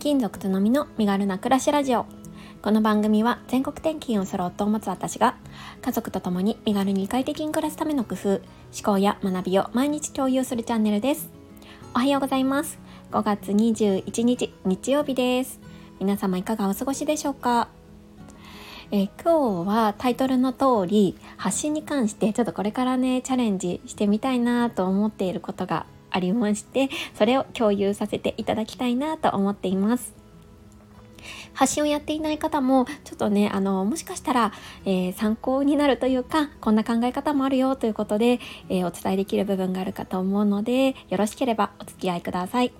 勤族つのみの身軽な暮らしラジオこの番組は全国転勤をする夫を持つ私が家族と共に身軽に快適に暮らすための工夫思考や学びを毎日共有するチャンネルです。おはようございます。5月21日日曜日です。皆様いかがお過ごしでしょうか？え今日はタイトルの通り発信に関してちょっとこれからねチャレンジしてみたいなと思っていることがありましてそれを共有させていただきたいなと思っています発信をやっていない方もちょっとねあのもしかしたら、えー、参考になるというかこんな考え方もあるよということで、えー、お伝えできる部分があるかと思うのでよろしければお付き合いください。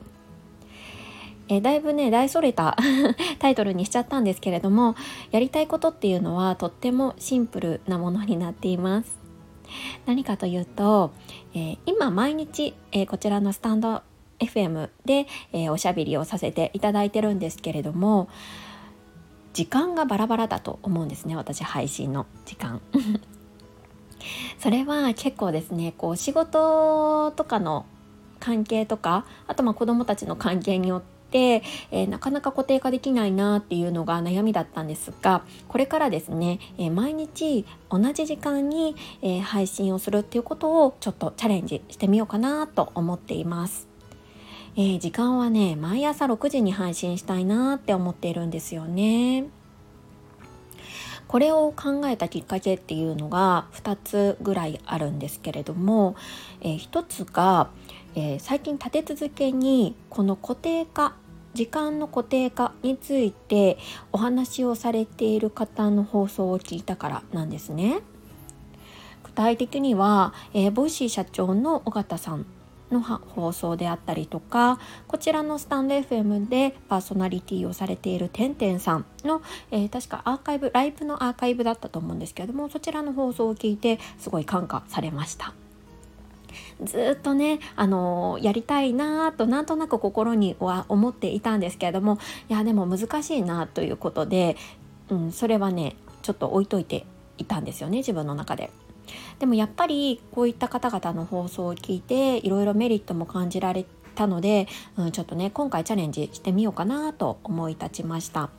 え、だいぶね大それた タイトルにしちゃったんですけれどもやりたいことっていうのはとってもシンプルなものになっています。何かというと、えー、今毎日、えー、こちらのスタンド FM で、えー、おしゃべりをさせていただいてるんですけれども時間がバラバラだと思うんですね私配信の時間。それは結構ですねこう仕事とかの関係とかあとまあ子どもたちの関係によっ、えー、なかなか固定化できないなっていうのが悩みだったんですがこれからですね、えー、毎日同じ時間に、えー、配信をするっていうことをちょっとチャレンジしてみようかなと思っています。え時間はね毎朝6時に配信したいなって思っているんですよね。これを考えたきっかけっていうのが2つぐらいあるんですけれども、えー、1つが、えー、最近立て続けにこの固定化時間の固定化についてお話をされている方の放送を聞いたからなんですね。具体的には、えー、 Voicy 社長の緒方さんの放送であったりとかこちらのスタンド FM でパーソナリティをされているてんてんさんの、えー、確かアーカイブライブのアーカイブだったと思うんですけれどもそちらの放送を聞いてすごい感化されました。ずっとね、あのやりたいなとなんとなく心には思っていたんですけれどもいやでも難しいなということで、うん、それはねちょっと置いといていたんですよね自分の中で。でもやっぱりこういった方々の放送を聞いていろいろメリットも感じられたので、うん、ちょっとね今回チャレンジしてみようかなと思い立ちました。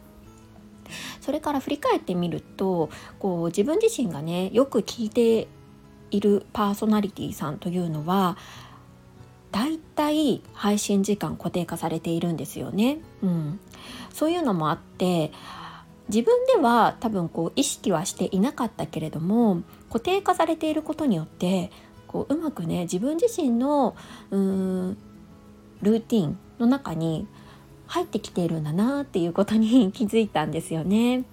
それから振り返ってみるとこう自分自身がねよく聞いているパーソナリティさんというのはだいたい配信時間固定化されているんですよね。うん、そういうのもあって自分では多分こう意識はしていなかったけれども固定化されていることによってこううまくね自分自身のうーんルーティンの中に入ってきているんだなっていうことに気づいたんですよね。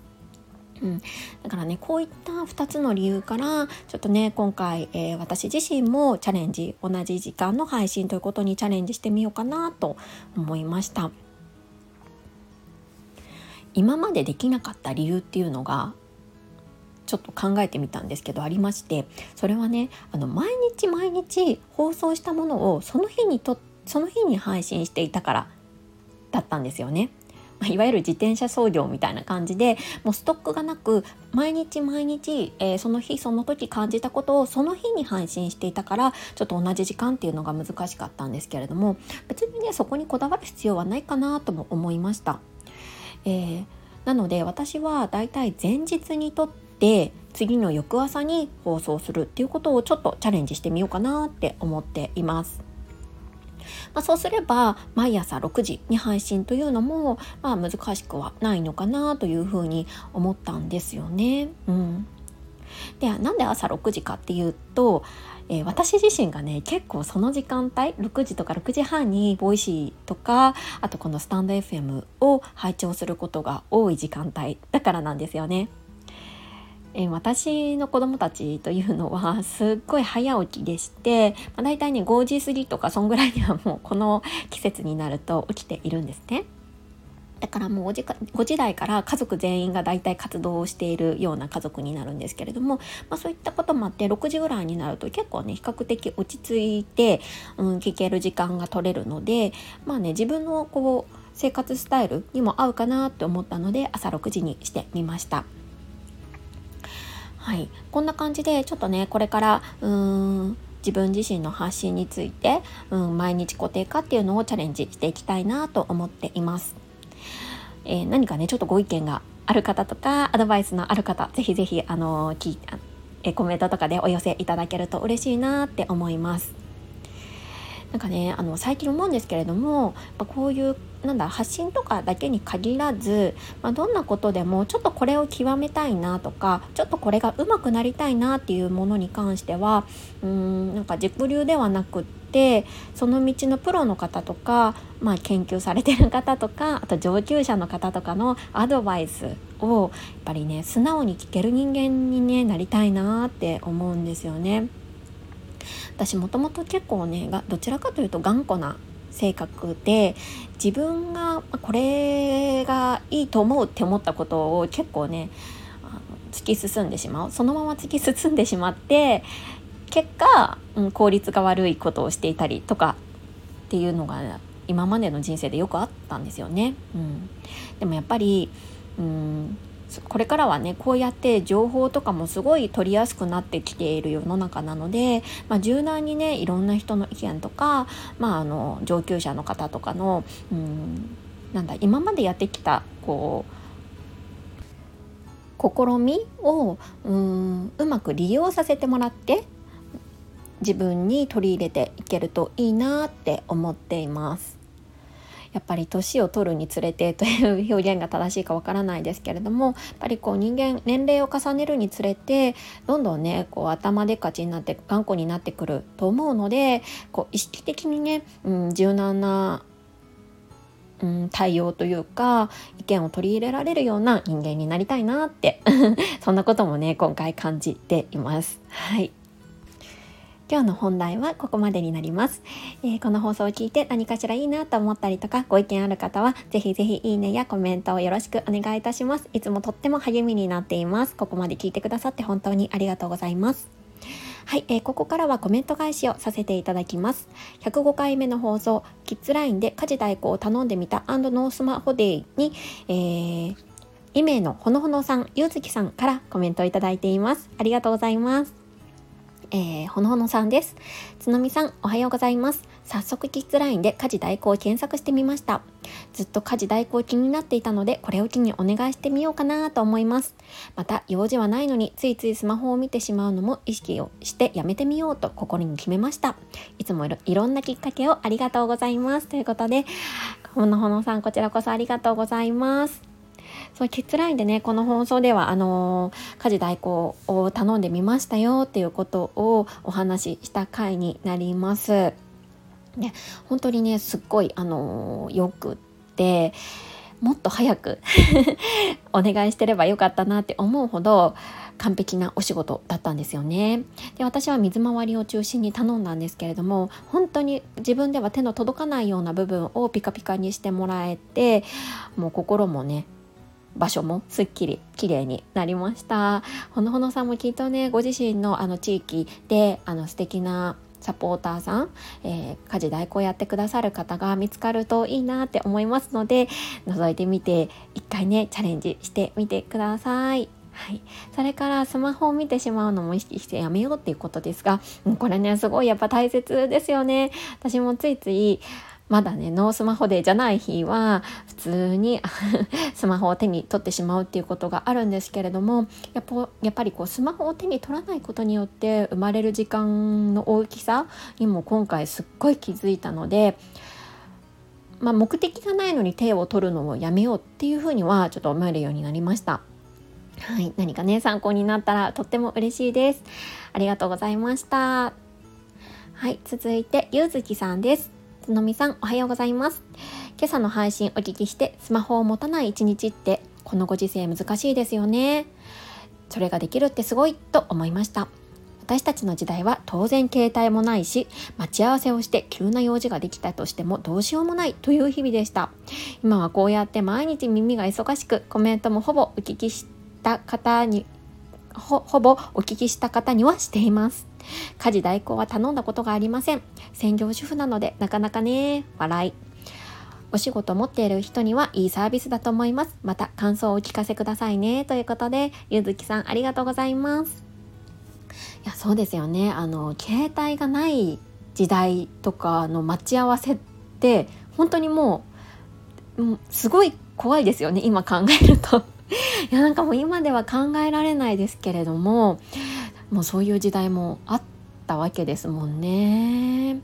うん、だからねこういった2つの理由からちょっとね今回、えー、私自身もチャレンジ同じ時間の配信ということにチャレンジしてみようかなと思いました今までできなかった理由っていうのがちょっと考えてみたんですけどありましてそれはねあの毎日毎日放送したものをその日にとその日に配信していたからだったんですよね。いわゆる自転車操業みたいな感じでもうストックがなく毎日毎日、えー、その日その時感じたことをその日に配信していたからちょっと同じ時間っていうのが難しかったんですけれども別にねそこにこだわる必要はないかなとも思いました。えー、なので私はだいたい前日にとって次の翌朝に放送するっていうことをちょっとチャレンジしてみようかなって思っています。まあ、そうすれば毎朝6時に配信というのも、まあ、難しくはないのかなというふうに思ったんですよね。うん、でなんで朝6時かっていうと、えー、私自身がね結構その時間帯6時とか6時半に Voicy とかあとこのスタンド FM を拝聴することが多い時間帯だからなんですよね。え、私の子供たちというのは すっごい早起きでして、まあ、大体ね5時過ぎとかそんぐらいにはもうこの季節になると起きているんですね。だからもう 5, 時か5時台から家族全員が大体活動をしているような家族になるんですけれども、まあ、そういったこともあって6時ぐらいになると結構ね比較的落ち着いて、うん、聞ける時間が取れるのでまあね自分のこう生活スタイルにも合うかなって思ったので朝6時にしてみました。はい、こんな感じでちょっとねこれからうーん自分自身の発信について、うん、毎日固定化っていうのをチャレンジしていきたいなと思っています。えー、何かねちょっとご意見がある方とかアドバイスのある方ぜひぜひあの聞いえコメントとかでお寄せいただけると嬉しいなって思います。なんかねあの最近思うんですけれどもこういうなんだ発信とかだけに限らず、まあ、どんなことでもちょっとこれを極めたいなとかちょっとこれが上手くなりたいなっていうものに関してはうんなんか自己流ではなくってその道のプロの方とか、まあ、研究されてる方とかあと上級者の方とかのアドバイスをやっぱりね素直に聞ける人間に、ね、なりたいなって思うんですよね。私もともと結構ねがどちらかというと頑固な性格で自分がこれがいいと思うって思ったことを結構ね突き進んでしまうそのまま突き進んでしまって結果、うん、効率が悪いことをしていたりとかっていうのが今までの人生でよくあったんですよね。うん、でもやっぱり、うん、これからはねこうやって情報とかもすごい取りやすくなってきている世の中なので、まあ、柔軟にねいろんな人の意見とか、まあ、あの上級者の方とかのうんなんだ今までやってきたこう試みをうんうまく利用させてもらって自分に取り入れていけるといいなって思っています。やっぱり年を取るにつれてという表現が正しいかわからないですけれどもやっぱりこう人間年齢を重ねるにつれてどんどんねこう頭でっかちになって頑固になってくると思うのでこう意識的にね、うん、柔軟なうん、対応というか意見を取り入れられるような人間になりたいなって そんなこともね今回感じています。はい今日の本題はここまでになります、えー、この放送を聞いて何かしらいいなと思ったりとかご意見ある方はぜひぜひいいねやコメントをよろしくお願いいたしますいつもとっても励みになっていますここまで聞いてくださって本当にありがとうございますはい、えー、ここからはコメント返しをさせていただきます。105回目の放送、キッズラインで家事代行を頼んでみたノースマホデイに、えー、2名のほのほのさん、ゆうずきさんからコメントをいただいています。ありがとうございます。えー、ほのほのさんです。つのみさん、おはようございます。早速キッズラインで家事代行を検索してみました。ずっと家事代行気になっていたので、これを機にお願いしてみようかなと思います。また、用事はないのについついスマホを見てしまうのも意識をしてやめてみようと心に決めました。いつもいろんなきっかけをありがとうございます。ということで、ほのほのさん、こちらこそありがとうございます。そうキッズラインでねこの放送ではあの、家事代行を頼んでみましたよっていうことをお話しした回になります。で本当にねすっごいあの、よくってもっと早く お願いしてればよかったなって思うほど完璧なお仕事だったんですよねで私は水回りを中心に頼んだんですけれども本当に自分では手の届かないような部分をピカピカにしてもらえてもう心もね場所もすっきり綺麗になりました。ほのほのさんもきっとねご自身のあの地域であの素敵なサポーターさん、えー、家事代行やってくださる方が見つかるといいなって思いますので覗いてみて一回ねチャレンジしてみてください。はい、それからスマホを見てしまうのも意識してやめようっていうことですが、これねすごいやっぱ大切ですよね。私もついついまだねノースマホデーじゃない日は普通に スマホを手に取ってしまうっていうことがあるんですけれどもやっぱやっぱりこうスマホを手に取らないことによって生まれる時間の大きさにも今回すっごい気づいたので。まあ、目的がないのに手を取るのをやめようっていうふうにはちょっと思えるようになりました。はい、何かね参考になったらとっても嬉しいです。ありがとうございました。はい、続いてゆうずきさんです。つのみさんおはようございます。今朝の配信お聞きしてスマホを持たない一日ってこのご時世難しいですよね。それができるってすごいと思いました。私たちの時代は当然携帯もないし待ち合わせをして急な用事ができたとしてもどうしようもないという日々でした。今はこうやって毎日耳が忙しくコメントもほぼお聞きした方にほほぼお聞きした方にはしています。家事代行は頼んだことがありません。専業主婦なのでなかなかね、笑い。お仕事持っている人にはいいサービスだと思います。また感想をお聞かせくださいね。ということで、ゆずきさんありがとうございます。いや、そうですよね。あの、携帯がない時代とかの待ち合わせって、本当にもう、すごい怖いですよね今考えるといやなんかもう今では考えられないですけれどももうそういう時代もあったわけですもんね。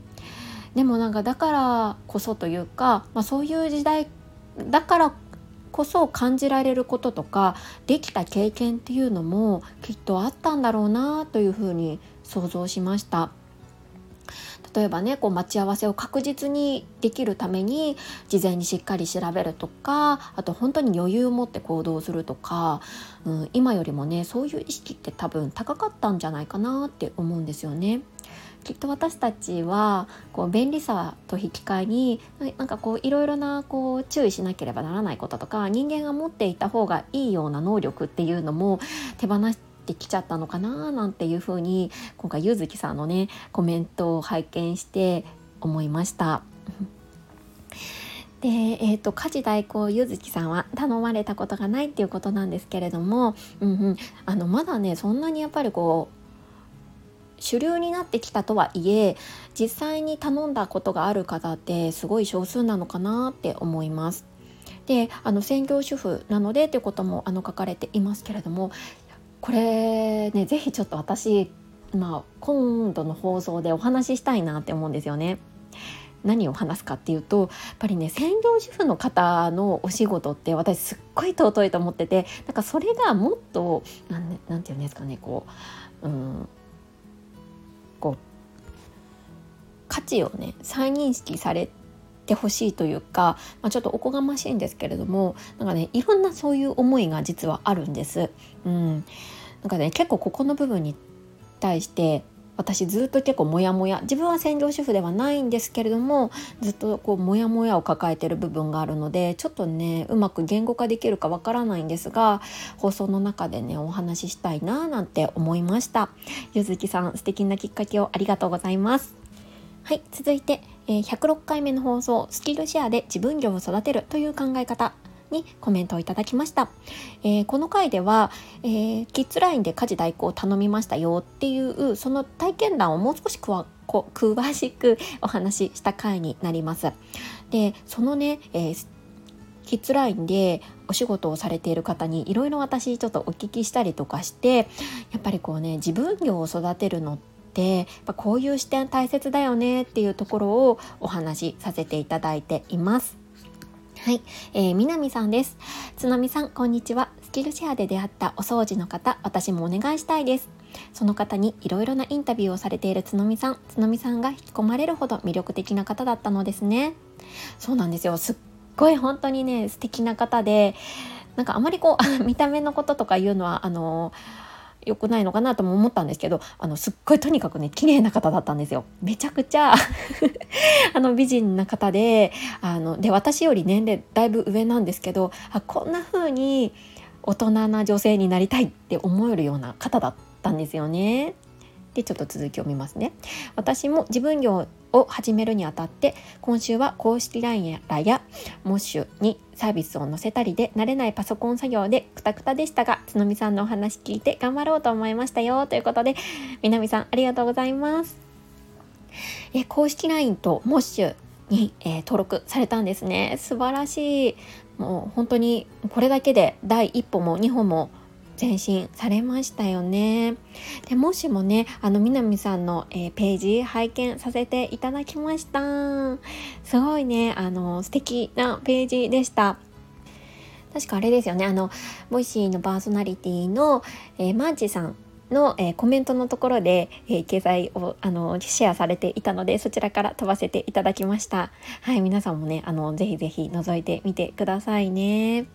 でもなんかだからこそというか、まあ、そういう時代だからこそ感じられることとかできた経験っていうのもきっとあったんだろうなというふうに想像しました。例えばねこう待ち合わせを確実にできるために事前にしっかり調べるとかあと本当に余裕を持って行動するとか、うん、今よりもねそういう意識って多分高かったんじゃないかなって思うんですよね。きっと私たちはこう便利さと引き換えになんかこういろいろなこう注意しなければならないこととか人間が持っていた方がいいような能力っていうのも手放してきちゃったのかななんていうふうに今回ゆずきさんのねコメントを拝見して思いました。で、えーと、家事代行ゆずきさんは頼まれたことがないっていうことなんですけれども、うんうん、あのまだねそんなにやっぱりこう主流になってきたとはいえ実際に頼んだことがある方ってすごい少数なのかなって思います。であの専業主婦なのでということもあの書かれていますけれどもこれね是非ちょっと私、まあ、今度の放送でお話ししたいなって思うんですよね。何を話すかっていうとやっぱりね専業主婦の方のお仕事って私すっごい尊いと思っててなんかそれがもっと何て言うんですかねこう、うん、こう価値をね再認識されてほしいというか、まあ、ちょっとおこがましいんですけれどもなんかねいろんなそういう思いが実はあるんです。うん、なんかね結構ここの部分に対して私ずっと結構モヤモヤ。自分は専業主婦ではないんですけれどもずっとこうモヤモヤを抱えてる部分があるのでちょっとねうまく言語化できるかわからないんですが放送の中でねお話ししたいななんて思いました。ゆずきさん素敵なきっかけをありがとうございます。はい続いて、えー、106回目の放送スキルシェアで自分業を育てるという考え方にコメントをいただきました、えー、この回では、えー、キッズラインで家事代行を頼みましたよっていうその体験談をもう少し詳しくお話しした回になります。でそのね、えー、キッズラインでお仕事をされている方にいろいろ私ちょっとお聞きしたりとかしてやっぱりこうね自分業を育てるのってやっぱこういう視点大切だよねっていうところをお話しさせていただいています。はい、えー、南さんです。つのみさん、こんにちは。スキルシェアで出会ったお掃除の方、私もお願いしたいです。その方にいろいろなインタビューをされているつのみさん、つのみさんが引き込まれるほど魅力的な方だったのですね。そうなんですよ。すっごい本当にね、素敵な方で、なんかあまりこう、見た目のこととかいうのは、あのー良くないのかなとも思ったんですけどあのすっごいとにかくね綺麗な方だったんですよめちゃくちゃ あの美人な方であので私より年齢だいぶ上なんですけどあこんな風に大人な女性になりたいって思えるような方だったんですよね。でちょっと続きを見ますね。私も自分業を始めるにあたって今週は公式 LINE やらやモッシュにサービスを載せたりで慣れないパソコン作業でクタクタでしたがつのみさんのお話聞いて頑張ろうと思いましたよということでみなみさんありがとうございます。え公式 LINE とモッシュに、えー、登録されたんですね。素晴らしい。もう本当にこれだけで第一歩も2歩も前進されましたよね。でもしもね、あの、南さんの、えー、ページ拝見させていただきました。すごいね、あの、素敵なページでした。確かあれですよね、あの、ボイシーのパーソナリティの、えー、マーチさんの、えー、コメントのところで、えー、掲載をあのシェアされていたのでそちらから飛ばせていただきました。はい皆さんもねあのぜひぜひ覗いてみてくださいね。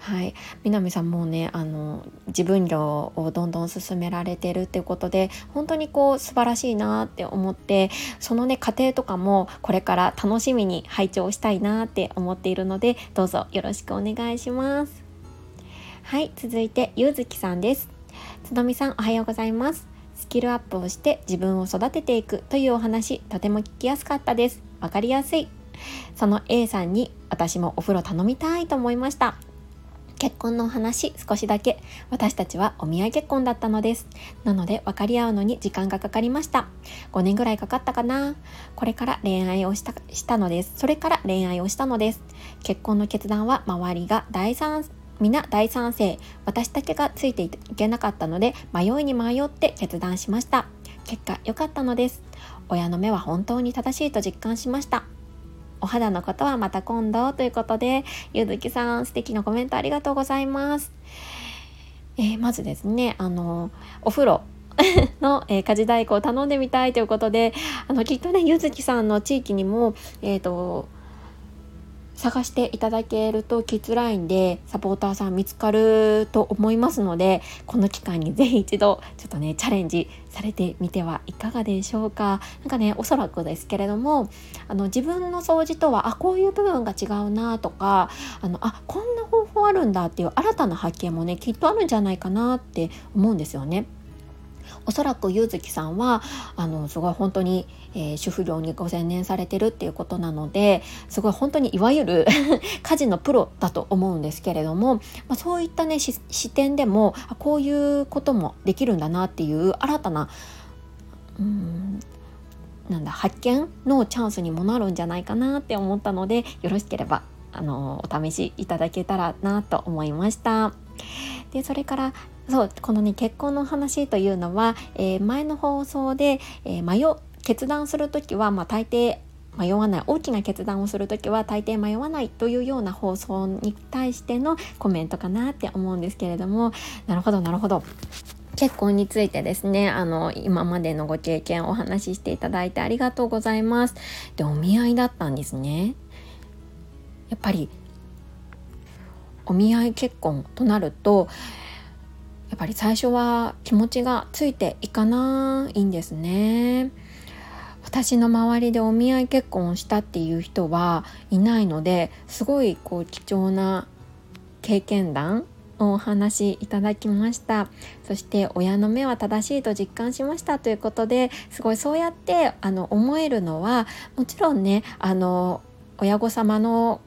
はい南さんもねあの自分業をどんどん進められてるっていうことで本当にこう素晴らしいなって思ってそのね過程とかもこれから楽しみに拝聴したいなって思っているのでどうぞよろしくお願いします。はい続いてゆうずきさんです。つどみさんおはようございます。スキルアップをして自分を育てていくというお話とても聞きやすかったです。わかりやすい。その A さんに私もお風呂頼みたいと思いました。結婚のお話少しだけ。私たちはお見合い結婚だったのです。なので分かり合うのに時間がかかりました。5年ぐらいかかったかな。これから恋愛をしたしたのです。それから恋愛をしたのです。結婚の決断は周りが第三皆大賛成私だけがついていけなかったので迷いに迷って決断しました。結果良かったのです。親の目は本当に正しいと実感しました。お肌のことはまた今度ということで、ゆずきさん素敵なコメントありがとうございます。えー、まずですね、あの、お風呂 の、えー、家事代行を頼んでみたいということで、あの、きっとね、ゆずきさんの地域にも、えっ、ー、と、探していただけるとキッズラインでサポーターさん見つかると思いますのでこの期間にぜひ一度ちょっとねチャレンジされてみてはいかがでしょうか何かねおそらくですけれどもあの自分の掃除とはあこういう部分が違うなとかあのあこんな方法あるんだっていう新たな発見もねきっとあるんじゃないかなって思うんですよね。おそらくゆずきさんはあのすごい本当に、えー、主婦業にご専念されてるっていうことなのですごい本当にいわゆる 家事のプロだと思うんですけれども、まあ、そういったね視点でもこういうこともできるんだなっていう新たなうんなんだ発見のチャンスにもなるんじゃないかなって思ったのでよろしければあのお試しいただけたらなと思いました。でそれからそうこのね結婚の話というのは、えー、前の放送で、えー、迷決断する時は、まあ、大抵迷わない大きな決断をする時は大抵迷わないというような放送に対してのコメントかなって思うんですけれども。なるほどなるほど。結婚についてですねあの今までのご経験をお話ししていただいてありがとうございます。でお見合いだったんですね。やっぱりお見合い結婚となるとやっぱり最初は気持ちがついていかないんですね。私の周りでお見合い結婚をしたっていう人はいないのですごいこう貴重な経験談をお話しいただきましたそして親の目は正しいと実感しましたということですごいそうやってあの思えるのはもちろんねあの親御様の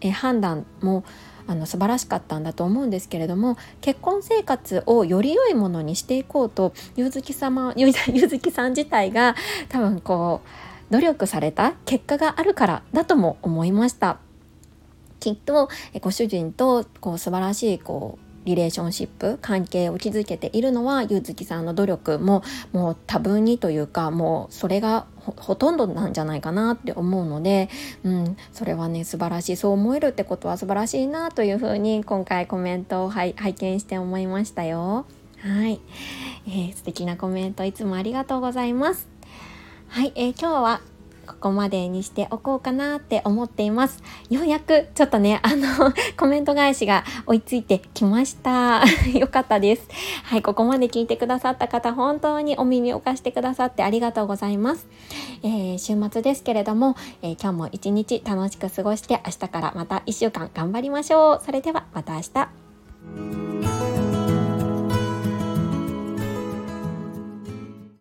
え判断もあの素晴らしかったんだと思うんですけれども結婚生活をより良いものにしていこうとゆずき様 ゆずきさん自体が多分こう努力された結果があるからだとも思いました。きっとご主人とこう素晴らしいこうリレーションシップ関係を築けているのはゆずきさんの努力ももう多分にというかもうそれがほとんどなんじゃないかなって思うので、うん、それはね素晴らしいそう思えるってことは素晴らしいなというふうに今回コメントを拝見して思いましたよ。はい、えー、素敵なコメントいつもありがとうございます。はい、えー、今日はここまでにしておこうかなって思っています。ようやくちょっとね、あの、コメント返しが追いついてきました。よかったです。はい、ここまで聞いてくださった方、本当にお耳を貸してくださってありがとうございます。えー、週末ですけれども、えー、今日も一日楽しく過ごして明日からまた1週間頑張りましょう。それではまた明日。